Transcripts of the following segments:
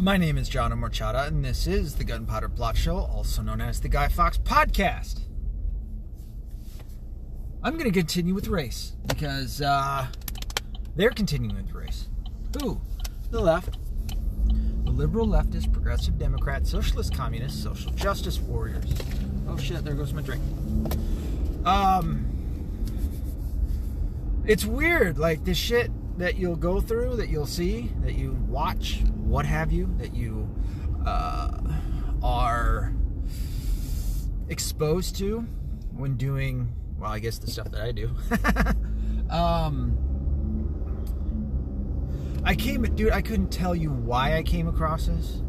My name is John Amorchata, and this is the Gunpowder Plot Show, also known as the Guy Fawkes Podcast. I'm going to continue with race because uh, they're continuing with race. Who? The left. The liberal, leftist, progressive Democrat, socialist, communist, social justice warriors. Oh shit, there goes my drink. Um, it's weird, like this shit that you'll go through, that you'll see, that you watch, what have you, that you uh, are exposed to when doing, well, I guess the stuff that I do. um, I came, dude, I couldn't tell you why I came across this.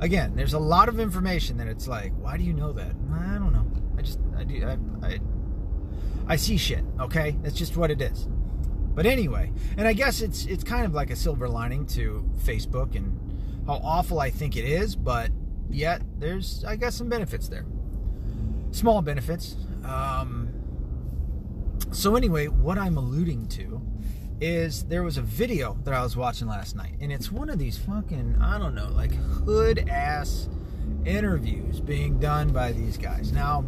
Again, there's a lot of information that it's like, why do you know that? I don't know. I just, I do, I, I, I see shit. Okay, that's just what it is. But anyway, and I guess it's it's kind of like a silver lining to Facebook and how awful I think it is, but yet there's I guess some benefits there. Small benefits. Um, so anyway, what I'm alluding to is there was a video that I was watching last night, and it's one of these fucking I don't know like hood ass interviews being done by these guys. Now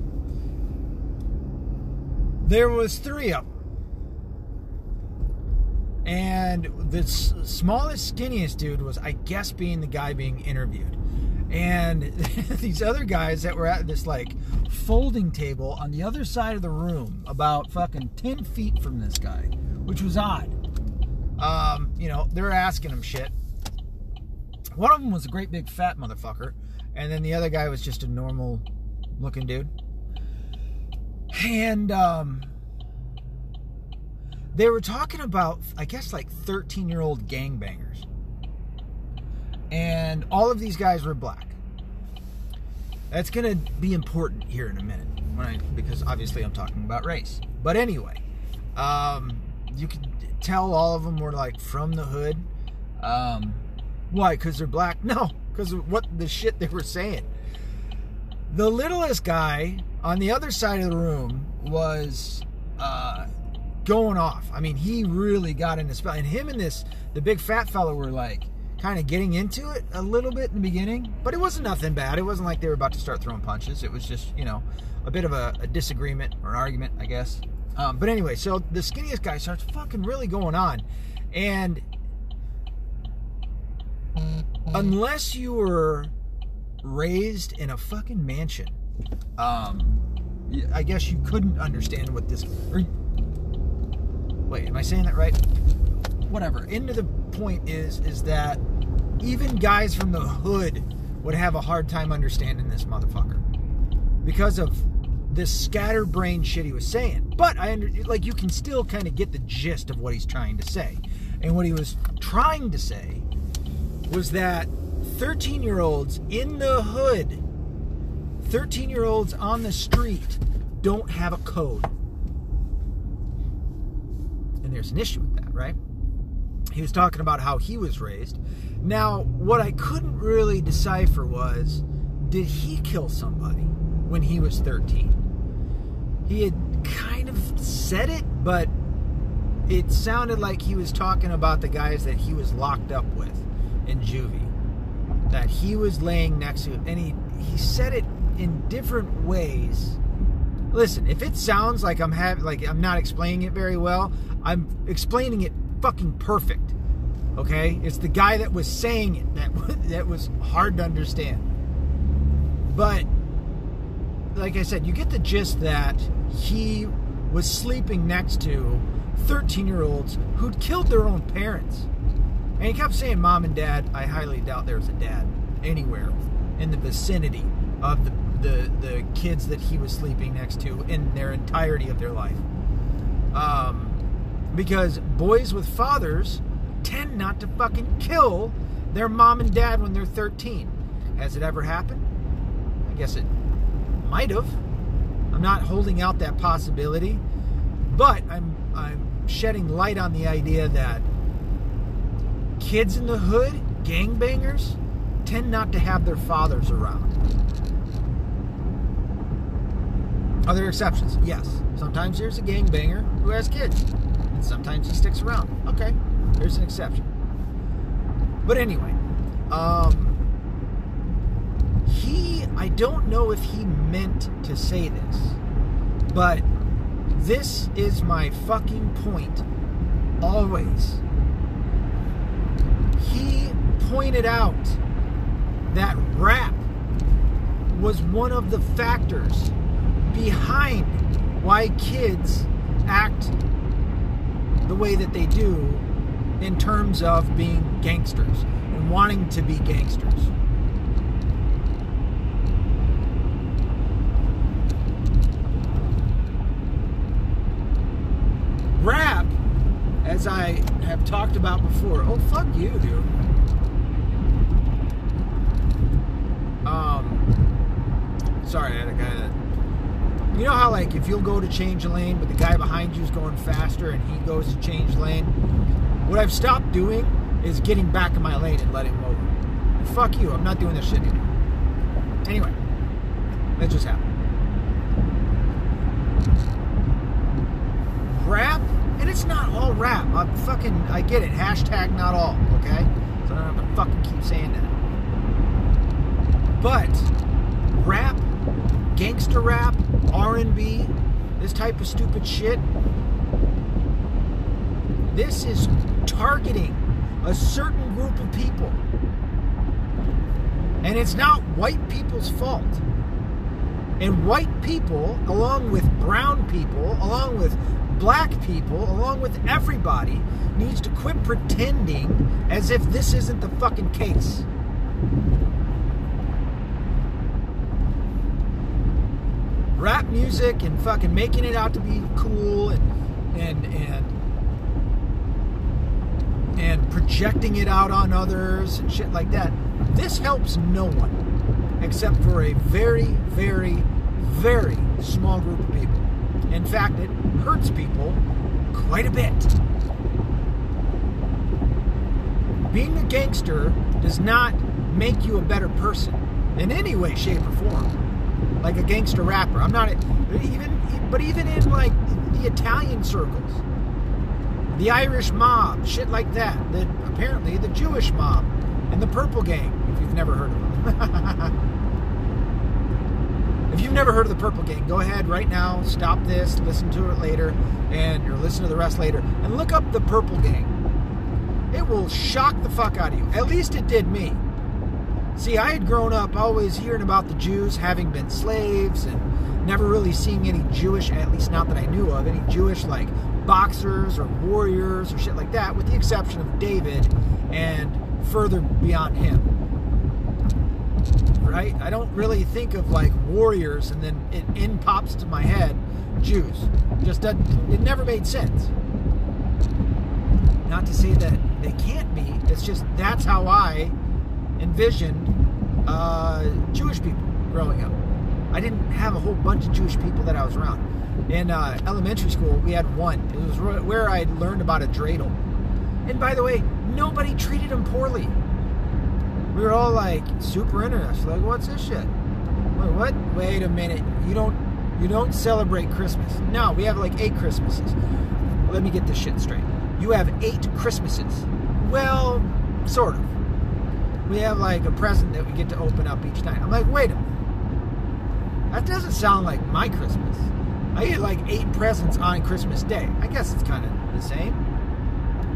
there was three of them and the smallest, skinniest dude was, I guess, being the guy being interviewed. And these other guys that were at this like folding table on the other side of the room, about fucking 10 feet from this guy, which was odd. Um, you know, they're asking him shit. One of them was a great big fat motherfucker, and then the other guy was just a normal looking dude. And, um, they were talking about, I guess, like 13 year old gangbangers. And all of these guys were black. That's going to be important here in a minute, I, because obviously I'm talking about race. But anyway, um, you could tell all of them were like from the hood. Um, why? Because they're black? No, because of what the shit they were saying. The littlest guy on the other side of the room was uh, going off. I mean, he really got into spell. And him and this, the big fat fellow, were like kind of getting into it a little bit in the beginning, but it wasn't nothing bad. It wasn't like they were about to start throwing punches. It was just, you know, a bit of a, a disagreement or an argument, I guess. Um, but anyway, so the skinniest guy starts fucking really going on. And unless you were raised in a fucking mansion, um, I guess you couldn't understand what this. Or, Wait, am I saying that right? Whatever. Into the point is is that even guys from the hood would have a hard time understanding this motherfucker because of this scatterbrained shit he was saying. But I under, like you can still kind of get the gist of what he's trying to say. And what he was trying to say was that 13 year olds in the hood, 13 year olds on the street, don't have a code there's an issue with that, right? He was talking about how he was raised. Now, what I couldn't really decipher was did he kill somebody when he was 13? He had kind of said it, but it sounded like he was talking about the guys that he was locked up with in juvie. That he was laying next to, and he, he said it in different ways listen, if it sounds like I'm having like I'm not explaining it very well, I'm explaining it fucking perfect. Okay? It's the guy that was saying it that that was hard to understand. But like I said, you get the gist that he was sleeping next to 13-year-olds who'd killed their own parents. And he kept saying mom and dad. I highly doubt there's a dad anywhere in the vicinity of the the the kids that he was sleeping next to in their entirety of their life. Um, because boys with fathers tend not to fucking kill their mom and dad when they're 13. Has it ever happened? I guess it might have. I'm not holding out that possibility, but I'm I'm shedding light on the idea that kids in the hood, gangbangers, tend not to have their fathers around. Are there exceptions? Yes. Sometimes there's a gangbanger who has kids, sometimes he sticks around. Okay, there's an exception. But anyway, Um, he, I don't know if he meant to say this, but this is my fucking point always. He pointed out that rap was one of the factors behind why kids act the way that they do in terms of being gangsters and wanting to be gangsters. Rap, as I have talked about before, oh fuck you, dude. Um, sorry, I had a guy that you know how like if you'll go to change lane, but the guy behind you is going faster and he goes to change lane. What I've stopped doing is getting back in my lane and letting him over. Fuck you, I'm not doing this shit anymore. Anyway, that just happened. Rap, and it's not all rap. I'm fucking, I get it. Hashtag not all, okay? So I don't have to fucking keep saying that. But rap, gangster rap, R&B, this type of stupid shit. This is targeting a certain group of people. And it's not white people's fault. And white people, along with brown people, along with black people, along with everybody, needs to quit pretending as if this isn't the fucking case. rap music and fucking making it out to be cool and and and and projecting it out on others and shit like that. This helps no one except for a very, very, very small group of people. In fact, it hurts people quite a bit. Being a gangster does not make you a better person in any way, shape, or form like a gangster rapper. I'm not even, but even in like the Italian circles, the Irish mob, shit like that. That apparently the Jewish mob and the Purple Gang. If you've never heard of them. if you've never heard of the Purple Gang, go ahead right now, stop this, listen to it later, and or listen to the rest later, and look up the Purple Gang. It will shock the fuck out of you. At least it did me. See, I had grown up always hearing about the Jews having been slaves and never really seeing any Jewish, at least not that I knew of, any Jewish like boxers or warriors or shit like that, with the exception of David and further beyond him. Right? I don't really think of like warriors and then it in pops to my head Jews. Just doesn't, it never made sense. Not to say that they can't be, it's just that's how I envisioned uh, Jewish people growing up. I didn't have a whole bunch of Jewish people that I was around. In uh, elementary school, we had one. It was where I learned about a dreidel. And by the way, nobody treated him poorly. We were all like super interested. Like, what's this shit? Wait, what? Wait a minute. You don't you don't celebrate Christmas. No, we have like eight Christmases. Let me get this shit straight. You have eight Christmases. Well, sort of we have like a present that we get to open up each night. I'm like, wait a minute. That doesn't sound like my Christmas. I get like eight presents on Christmas Day. I guess it's kind of the same.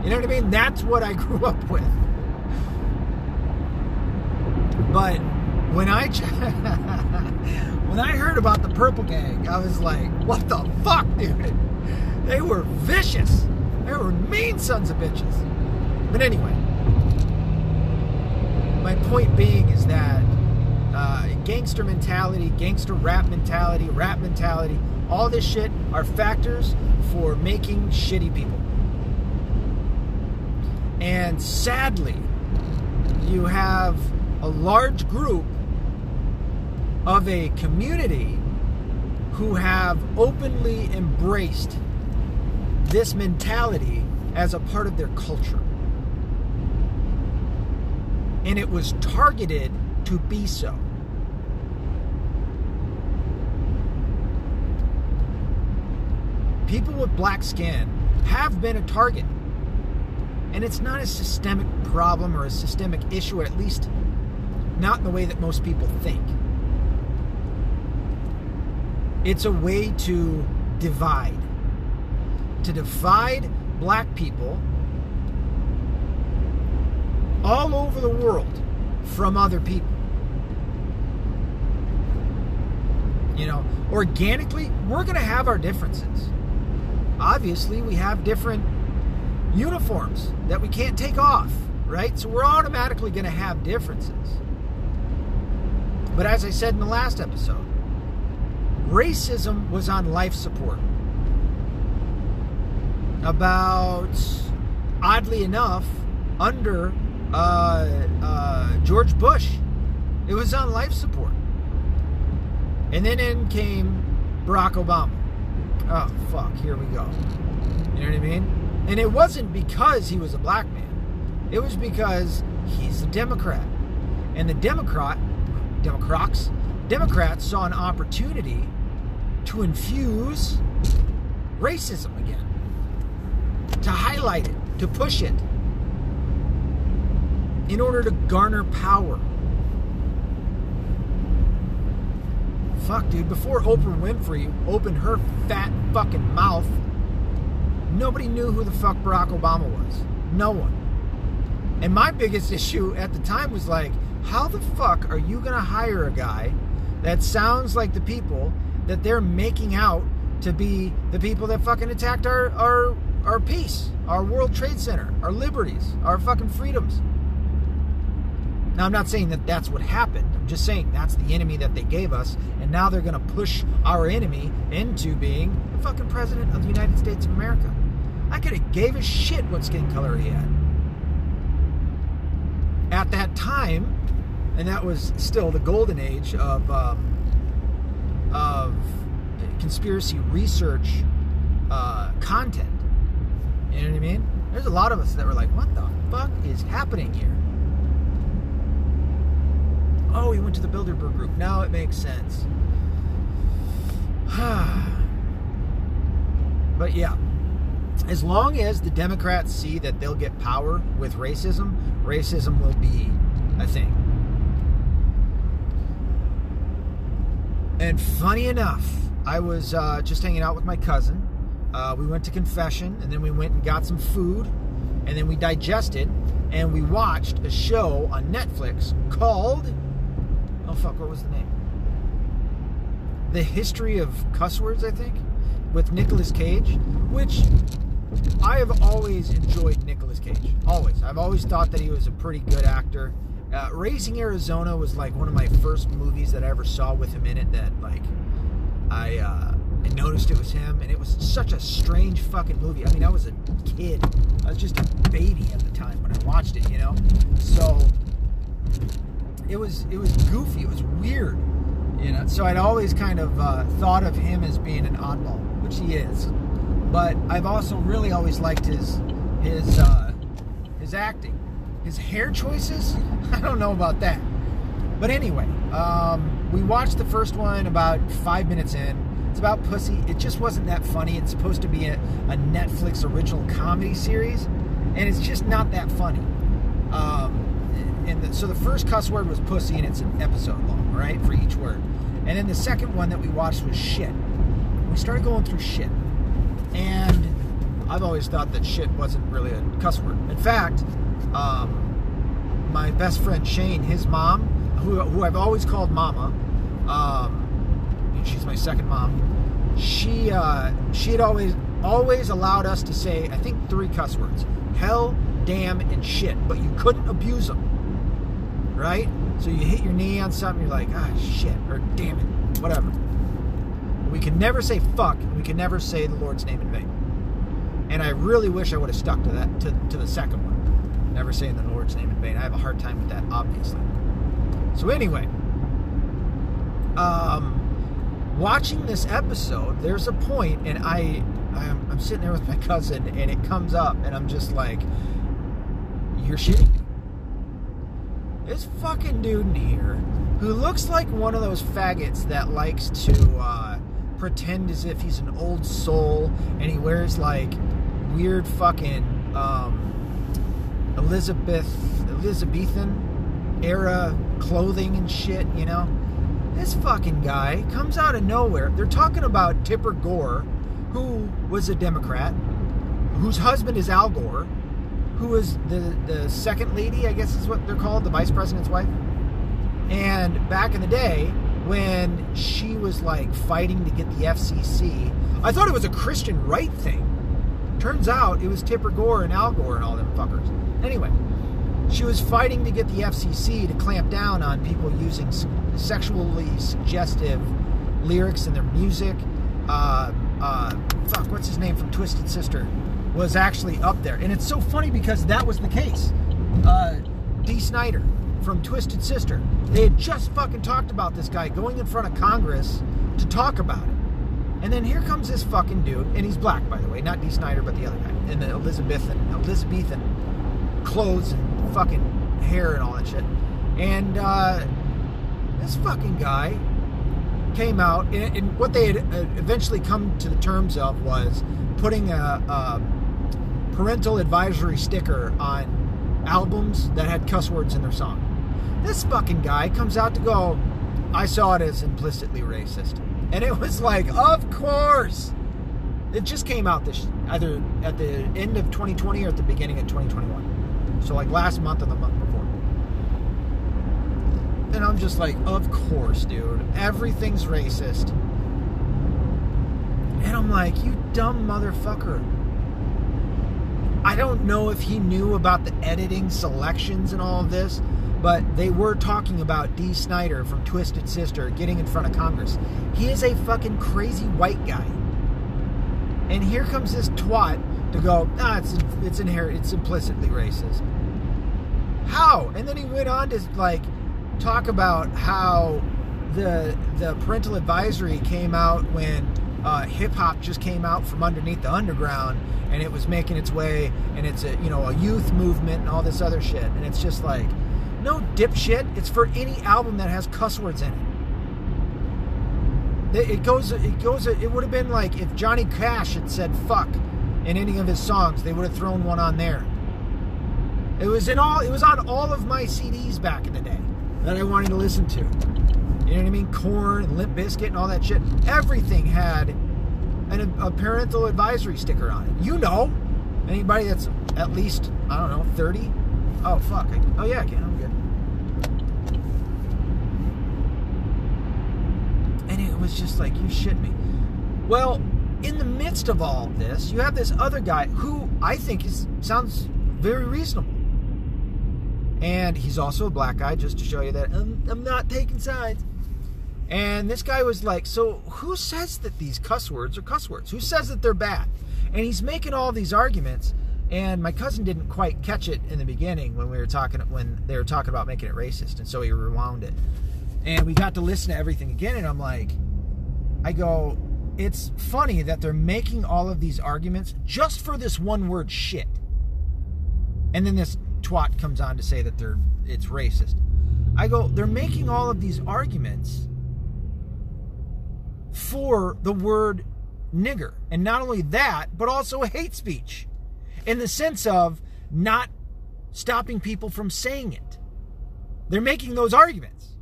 You know what I mean? That's what I grew up with. But when I when I heard about the Purple Gang, I was like, "What the fuck, dude? They were vicious. They were mean sons of bitches." But anyway, my point being is that uh, gangster mentality, gangster rap mentality, rap mentality, all this shit are factors for making shitty people. And sadly, you have a large group of a community who have openly embraced this mentality as a part of their culture and it was targeted to be so. People with black skin have been a target. And it's not a systemic problem or a systemic issue, or at least not in the way that most people think. It's a way to divide. To divide black people all over the world from other people. You know, organically, we're going to have our differences. Obviously, we have different uniforms that we can't take off, right? So we're automatically going to have differences. But as I said in the last episode, racism was on life support. About, oddly enough, under uh, uh, George Bush. It was on life support. And then in came Barack Obama. Oh, fuck, here we go. You know what I mean? And it wasn't because he was a black man, it was because he's a Democrat. And the Democrat, Democrats, Democrats saw an opportunity to infuse racism again, to highlight it, to push it, in order to garner power. Fuck, dude, before Oprah Winfrey opened her fat fucking mouth, nobody knew who the fuck Barack Obama was. No one. And my biggest issue at the time was like, how the fuck are you gonna hire a guy that sounds like the people that they're making out to be the people that fucking attacked our our our peace, our World Trade Center, our liberties, our fucking freedoms? Now, I'm not saying that that's what happened. I'm just saying that's the enemy that they gave us, and now they're going to push our enemy into being the fucking president of the United States of America. I could have gave a shit what skin color he had. At that time, and that was still the golden age of um, of conspiracy research uh, content. You know what I mean? There's a lot of us that were like, "What the fuck is happening here?" Oh, he went to the Bilderberg group. Now it makes sense. but yeah, as long as the Democrats see that they'll get power with racism, racism will be a thing. And funny enough, I was uh, just hanging out with my cousin. Uh, we went to confession, and then we went and got some food, and then we digested, and we watched a show on Netflix called Oh fuck, what was the name? The History of Cuss Words, I think, with Nicolas Cage, which I have always enjoyed Nicolas Cage. Always. I've always thought that he was a pretty good actor. Uh, Raising Arizona was like one of my first movies that I ever saw with him in it that like I uh, I noticed it was him and it was such a strange fucking movie. I mean, I was a kid. I was just a baby at the time when I watched it, you know. So it was it was goofy. It was weird, you know. So I'd always kind of uh, thought of him as being an oddball, which he is. But I've also really always liked his his uh, his acting, his hair choices. I don't know about that, but anyway, um, we watched the first one about five minutes in. It's about pussy. It just wasn't that funny. It's supposed to be a, a Netflix original comedy series, and it's just not that funny. Um, and the, so the first cuss word was pussy, and it's an episode long, right, for each word. And then the second one that we watched was shit. We started going through shit, and I've always thought that shit wasn't really a cuss word. In fact, um, my best friend Shane, his mom, who, who I've always called Mama, um, she's my second mom. She uh, she had always always allowed us to say I think three cuss words: hell, damn, and shit. But you couldn't abuse them right? So you hit your knee on something, you're like, ah, shit, or damn it, whatever. We can never say fuck, we can never say the Lord's name in vain. And I really wish I would have stuck to that, to, to the second one. Never saying the Lord's name in vain. I have a hard time with that, obviously. So, anyway, um, watching this episode, there's a point, and I, I'm, I'm sitting there with my cousin, and it comes up, and I'm just like, you're shitting this fucking dude in here who looks like one of those faggots that likes to uh, pretend as if he's an old soul and he wears like weird fucking um, Elizabeth Elizabethan era clothing and shit, you know. This fucking guy comes out of nowhere. They're talking about Tipper Gore, who was a Democrat, whose husband is Al Gore, who was the, the second lady, I guess is what they're called, the vice president's wife. And back in the day, when she was like fighting to get the FCC, I thought it was a Christian right thing. Turns out it was Tipper Gore and Al Gore and all them fuckers. Anyway, she was fighting to get the FCC to clamp down on people using sexually suggestive lyrics in their music. Uh, uh, fuck, what's his name from Twisted Sister? Was actually up there. And it's so funny because that was the case. Uh, Dee Snider from Twisted Sister. They had just fucking talked about this guy going in front of Congress to talk about it. And then here comes this fucking dude, and he's black, by the way, not Dee Snider, but the other guy, in the Elizabethan, Elizabethan clothes and fucking hair and all that shit. And uh, this fucking guy came out, and, and, what they had uh, eventually come to the terms of was putting a, a parental advisory sticker on albums that had cuss words in their song. This fucking guy comes out to go, I saw it as implicitly racist. And it was like, of course. It just came out this either at the end of 2020 or at the beginning of 2021. So like last month or the month before. And I'm just like, of course, dude. Everything's racist. And I'm like, you dumb motherfucker. I don't know if he knew about the editing selections and all of this, but they were talking about Dee Snider from Twisted Sister getting in front of Congress. He is a fucking crazy white guy. And here comes this twat to go, ah, it's it's inherent, it's implicitly racist. How? And then he went on to like talk about how the the parental advisory came out when uh, hip hop just came out from underneath the underground and it was making its way and it's a you know a youth movement and all this other shit. And it's just like no dipshit it's for any album that has cuss words in it. It goes it goes it would have been like if Johnny Cash had said fuck in any of his songs they would have thrown one on there. It was in all it was on all of my CDs back in the day that I wanted to listen to you know what I mean Korn, and Limp Bizkit, and all that shit everything had an, a parental advisory sticker on it. You know, anybody that's at least I don't know 30. Oh fuck! I, oh yeah, I can. I'm good. And it was just like you shit me. Well, in the midst of all of this, you have this other guy who I think is sounds very reasonable. And he's also a black guy, just to show you that I'm, I'm not taking sides. And this guy was like, So who says that these cuss words are cuss words? Who says that they're bad? And he's making all these arguments. And my cousin didn't quite catch it in the beginning when we were talking when they were talking about making it racist, and so he rewound it. And we got to listen to everything again, and I'm like, I go, it's funny that they're making all of these arguments just for this one word shit. And then this twat comes on to say that they're it's racist. I go, they're making all of these arguments for the word nigger. And not only that, but also hate speech in the sense of not stopping people from saying it. They're making those arguments.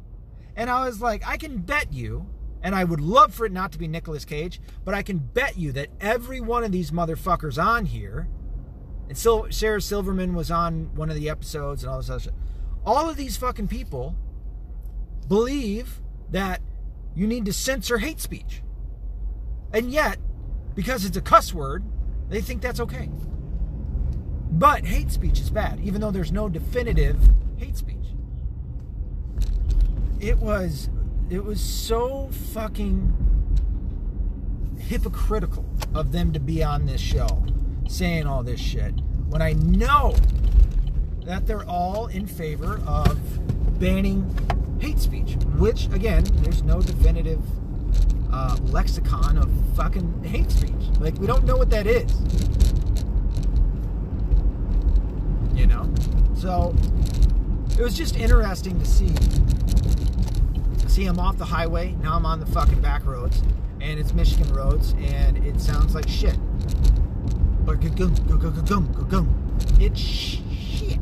And I was like, I can bet you, and I would love for it not to be Nicolas Cage, but I can bet you that every one of these motherfuckers on here, and still Sarah Silverman was on one of the episodes and all this other stuff. All of these fucking people believe that you need to censor hate speech. And yet, because it's a cuss word, they think that's okay. But hate speech is bad, even though there's no definitive hate speech. It was it was so fucking hypocritical of them to be on this show saying all this shit when I know that they're all in favor of banning hate speech, which again, there's no definitive uh, lexicon of fucking hate speech. Like we don't know what that is. You know, so it was just interesting to see. See, I'm off the highway now. I'm on the fucking back roads, and it's Michigan roads, and it sounds like shit. But go go go go go go go. It's shit.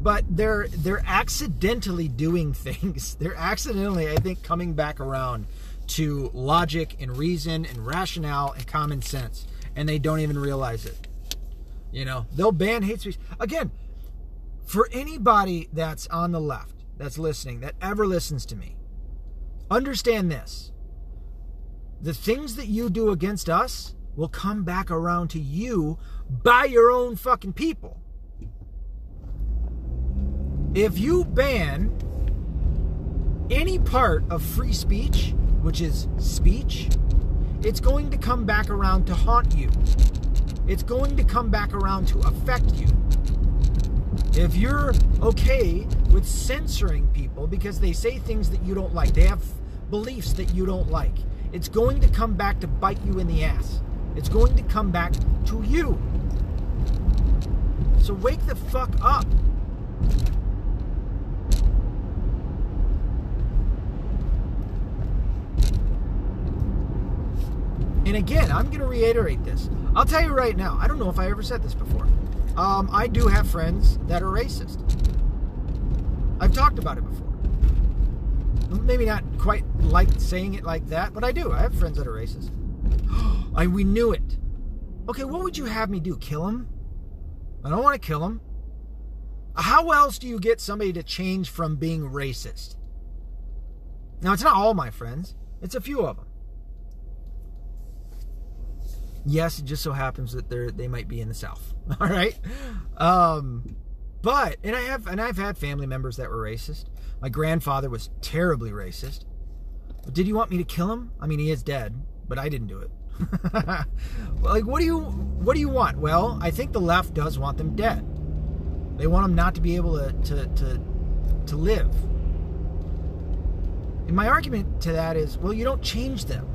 But they're they're accidentally doing things. They're accidentally, I think, coming back around to logic and reason and rationale and common sense, and they don't even realize it. You know, they'll ban hate speech again. For anybody that's on the left, that's listening, that ever listens to me, understand this: the things that you do against us will come back around to you by your own fucking people. If you ban any part of free speech, which is speech, it's going to come back around to haunt you. It's going to come back around to affect you. If you're okay with censoring people because they say things that you don't like, they have beliefs that you don't like, it's going to come back to bite you in the ass. It's going to come back to you. So wake the fuck up. And again, I'm going to reiterate this. I'll tell you right now, I don't know if I ever said this before. Um, I do have friends that are racist. I've talked about it before. Maybe not quite like saying it like that, but I do. I have friends that are racist. I we knew it. Okay, what would you have me do? Kill him? I don't want to kill him. How else do you get somebody to change from being racist? Now, it's not all my friends, it's a few of them. Yes, it just so happens that they're they might be in the South. All right, um, but and I have and I've had family members that were racist. My grandfather was terribly racist. But did you want me to kill him? I mean, he is dead, but I didn't do it. like, what do you what do you want? Well, I think the left does want them dead. They want them not to be able to to to, to live. And my argument to that is, well, you don't change them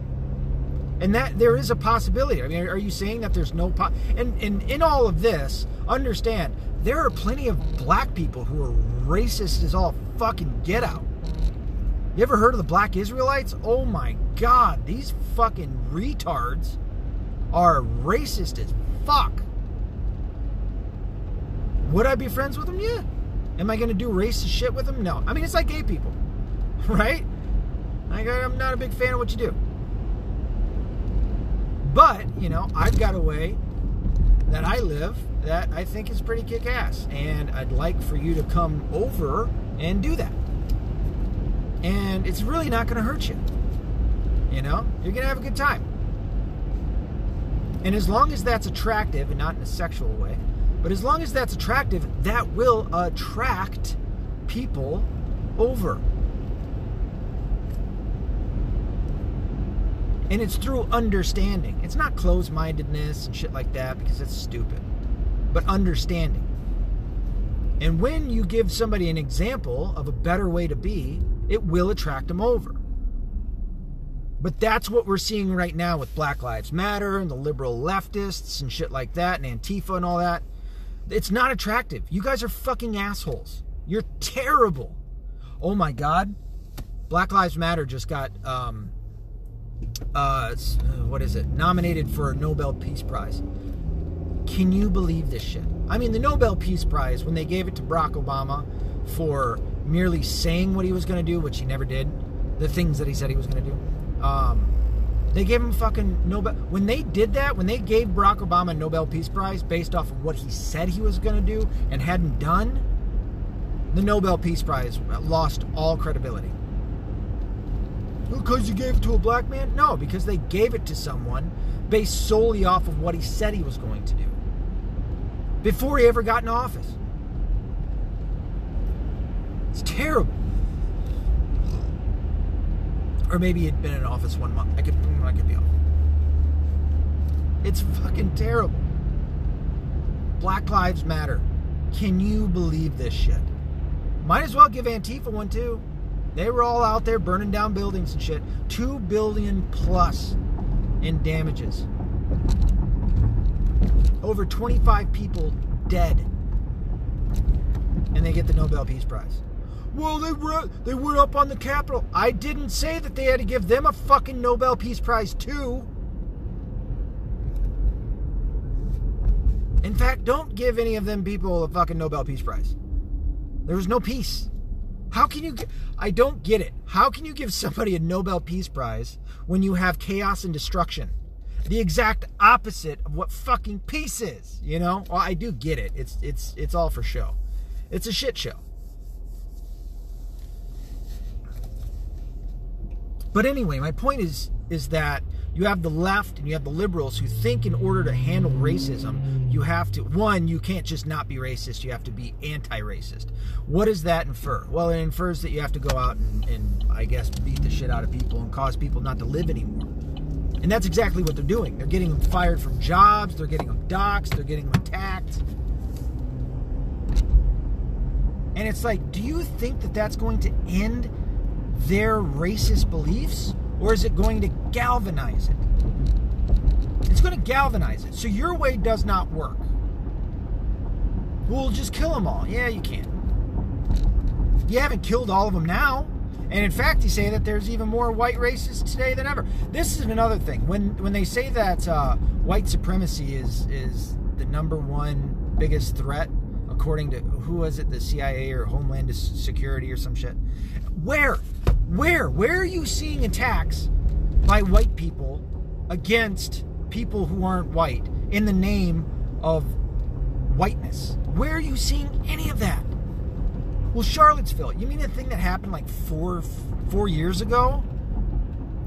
and that there is a possibility. I mean, are you saying that there's no po- and, and in all of this, understand there are plenty of black people who are racist as all fucking get out. You ever heard of the black Israelites? Oh my god, these fucking retards are racist as fuck. Would I be friends with them? Yeah. Am I going to do racist shit with them? No. I mean, it's like gay people, right? Like, I'm not a big fan of what you do. But, you know, I've got a way that I live that I think is pretty kick ass. And I'd like for you to come over and do that. And it's really not going to hurt you. You know, you're going to have a good time. And as long as that's attractive and not in a sexual way, but as long as that's attractive, that will attract people over. And it's through understanding. It's not closed mindedness and shit like that because it's stupid, but understanding. And when you give somebody an example of a better way to be, it will attract them over. But that's what we're seeing right now with Black Lives Matter and the liberal leftists and shit like that and Antifa and all that. It's not attractive. You guys are fucking assholes. You're terrible. Oh my God. Black Lives Matter just got um, uh, what is it? Nominated for a Nobel Peace Prize. Can you believe this shit? I mean, the Nobel Peace Prize, when they gave it to Barack Obama for merely saying what he was going to do, which he never did, the things that he said he was going to do, um, they gave him fucking Nobel. When they did that, when they gave Barack Obama a Nobel Peace Prize based off of what he said he was going to do and hadn't done, the Nobel Peace Prize lost all credibility. Because you gave it to a black man? No, because they gave it to someone based solely off of what he said he was going to do before he ever got in office. It's terrible. Or maybe he'd been in office one month. I could, I could be off. It's fucking terrible. Black Lives Matter. Can you believe this shit? Might as well give Antifa one too. They were all out there burning down buildings and shit. Two billion plus in damages. Over 25 people dead. And they get the Nobel Peace Prize. Well, they were they were up on the Capitol. I didn't say that they had to give them a fucking Nobel Peace Prize too. In fact, don't give any of them people a fucking Nobel Peace Prize. There was no peace. How can you? I don't get it. How can you give somebody a Nobel Peace Prize when you have chaos and destruction? The exact opposite of what fucking peace is. You know? Well, I do get it. It's it's it's all for show. It's a shit show. But anyway, my point is is that you have the left and you have the liberals who think in order to handle racism, you have to one, you can't just not be racist, you have to be anti-racist. What does that infer? Well, it infers that you have to go out and, and I guess beat the shit out of people and cause people not to live anymore. And that's exactly what they're doing. They're getting them fired from jobs, they're getting them doxxed, they're getting them attacked. And it's like, do you think that that's going to end their racist beliefs? Or is it going to galvanize it? It's going to galvanize it. So your way does not work. We'll just kill them all. Yeah, you can. You haven't killed all of them now. And in fact, you say that there's even more white racists today than ever. This is another thing. When when they say that uh, white supremacy is is the number one biggest threat, according to who was it, the CIA or Homeland Security or some shit. Where, where, where are you seeing attacks by white people against people who aren't white in the name of whiteness? Where are you seeing any of that? Well, Charlottesville. You mean the thing that happened like four four years ago,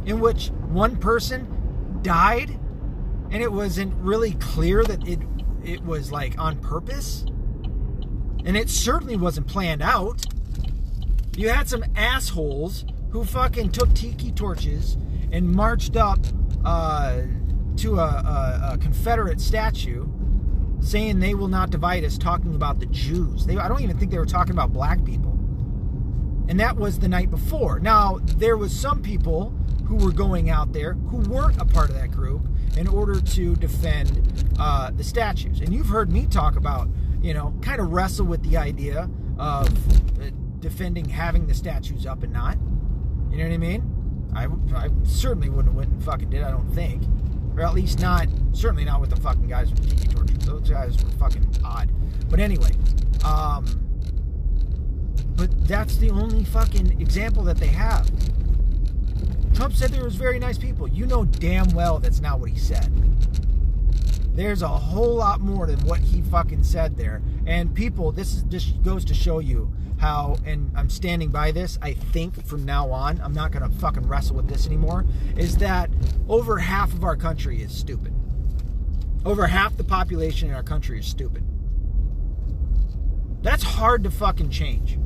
in which one person died, and it wasn't really clear that it it was like on purpose, and it certainly wasn't planned out. You had some assholes who fucking took tiki torches and marched up uh, to a, a, a Confederate statue saying they will not divide us, talking about the Jews. They, I don't even think they were talking about black people. And that was the night before. Now, there was some people who were going out there who weren't a part of that group in order to defend uh, the statues. And you've heard me talk about, you know, kind of wrestle with the idea of uh, defending having the statues up and not. You know what I mean? I, I certainly wouldn't have went and fucking did, I don't think or at least not certainly not with the fucking guys with tiki torches. Those guys were fucking odd. But anyway, um, but that's the only fucking example that they have. Trump said there was very nice people. You know damn well that's not what he said. There's a whole lot more than what he fucking said there. And people, this is, just goes to show you how, and I'm standing by this, I think from now on, I'm not going to fucking wrestle with this anymore, is that over half of our country is stupid. Over half the population in our country is stupid. That's hard to fucking change.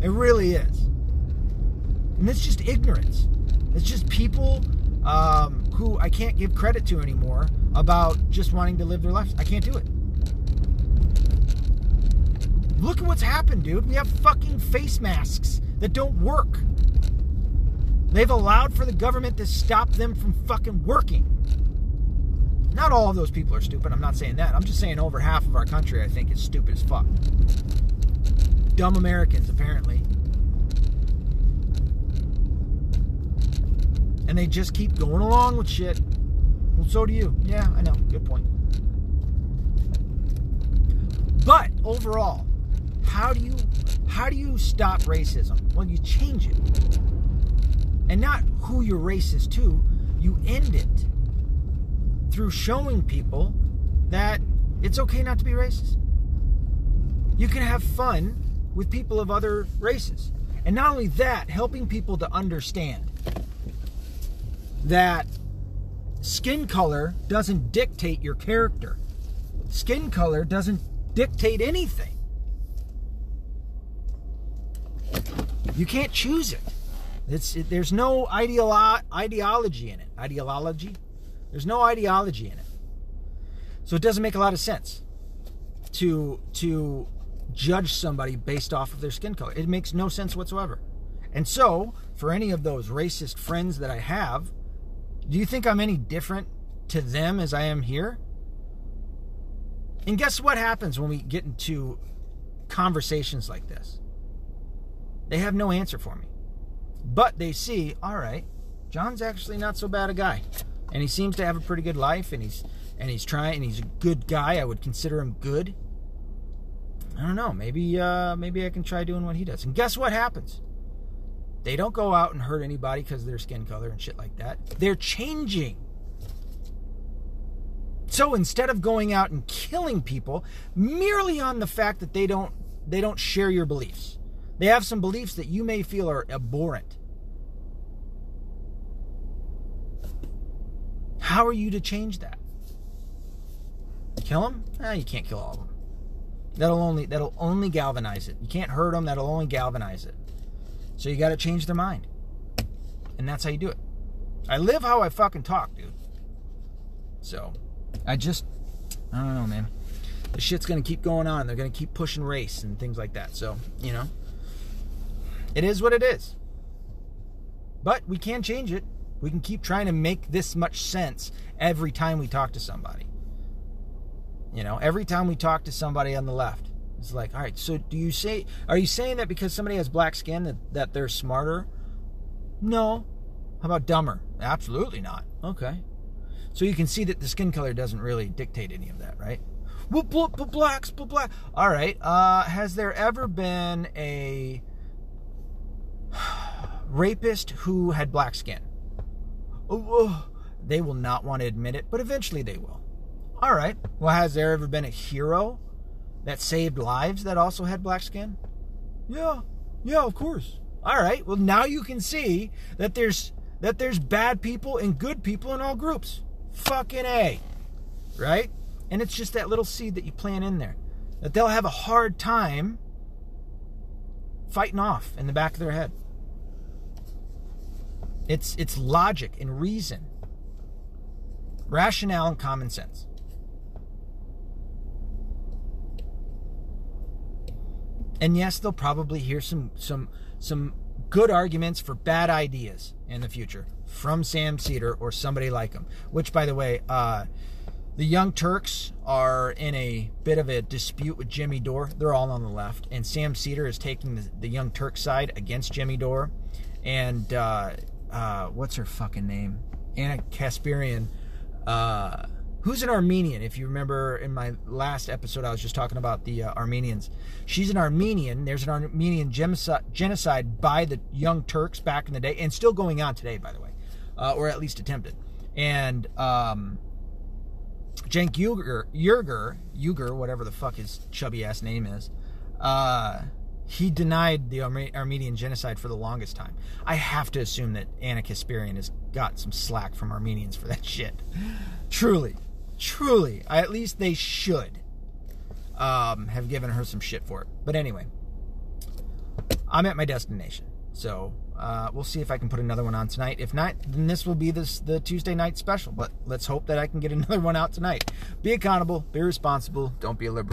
It really is. And it's just ignorance. It's just people um, who I can't give credit to anymore about just wanting to live their lives. I can't do it. Look at what's happened, dude. We have fucking face masks that don't work. They've allowed for the government to stop them from fucking working. Not all of those people are stupid. I'm not saying that. I'm just saying over half of our country, I think, is stupid as fuck. Dumb Americans, apparently. And they just keep going along with shit. Well, so do you. Yeah, I know. Good point. But overall, how do you how do you stop racism? Well, you change it. And not who you're racist to, you end it through showing people that it's okay not to be racist. You can have fun with people of other races. And not only that, helping people to understand that skin color doesn't dictate your character. Skin color doesn't dictate anything. You can't choose it. It's it, there's no ideolo- ideology in it. Ideology? There's no ideology in it. So it doesn't make a lot of sense to to judge somebody based off of their skin color. It makes no sense whatsoever. And so, for any of those racist friends that I have, do you think I'm any different to them as I am here? And guess what happens when we get into conversations like this? They have no answer for me. But they see, all right, John's actually not so bad a guy. And he seems to have a pretty good life and he's and he's trying and he's a good guy. I would consider him good. I don't know. Maybe uh, maybe I can try doing what he does. And guess what happens? They don't go out and hurt anybody because of their skin color and shit like that. They're changing. So instead of going out and killing people merely on the fact that they don't they don't share your beliefs. They have some beliefs that you may feel are abhorrent. How are you to change that? Kill them? Eh, you can't kill all of them. That'll only that'll only galvanize it. You can't hurt them. That'll only galvanize it. So you got to change their mind, and that's how you do it. I live how I fucking talk, dude. So I just I don't know, man. The shit's gonna keep going on. They're gonna keep pushing race and things like that. So you know, it is what it is. But we can change it. We can keep trying to make this much sense every time we talk to somebody. You know, every time we talk to somebody on the left, it's like, all right, so do you say, are you saying that because somebody has black skin that, that they're smarter? No. How about dumber? Absolutely not. Okay. So you can see that the skin color doesn't really dictate any of that, right? Well, blacks, black. All right. Uh, has there ever been a rapist who had black skin? Oh, oh, they will not want to admit it, but eventually they will. All right. Well, has there ever been a hero that saved lives that also had black skin? Yeah. Yeah, of course. All right. Well, now you can see that there's that there's bad people and good people in all groups. Fucking A. Right? And it's just that little seed that you plant in there. That they'll have a hard time fighting off in the back of their head. It's it's logic and reason. Rationale and common sense. And yes, they'll probably hear some some some good arguments for bad ideas in the future from Sam Seder or somebody like him. Which, by the way, uh, the Young Turks are in a bit of a dispute with Jimmy Dore. They're all on the left, and Sam Seder is taking the, the Young Turk side against Jimmy Dore. And uh, uh, what's her fucking name? Ana Kasparian. Uh, who's an Armenian. If you remember in my last episode, I was just talking about the uh, Armenians. She's an Armenian. There's an Armenian genocide by the Young Turks back in the day, and still going on today, by the way, uh, or at least attempted. And um, Cenk Uygur, Uygur, Uygur, whatever the fuck his chubby ass name is, uh, he denied the Armenian genocide for the longest time. I have to assume that Ana Kasparian has got some slack from Armenians for that shit. Truly. Truly. at least they should um, have given her some shit for it. But anyway, I'm at my destination. So uh, we'll see if I can put another one on tonight. If not, then this will be this the Tuesday night special. But let's hope that I can get another one out tonight. Be accountable, be responsible, don't be a liberal.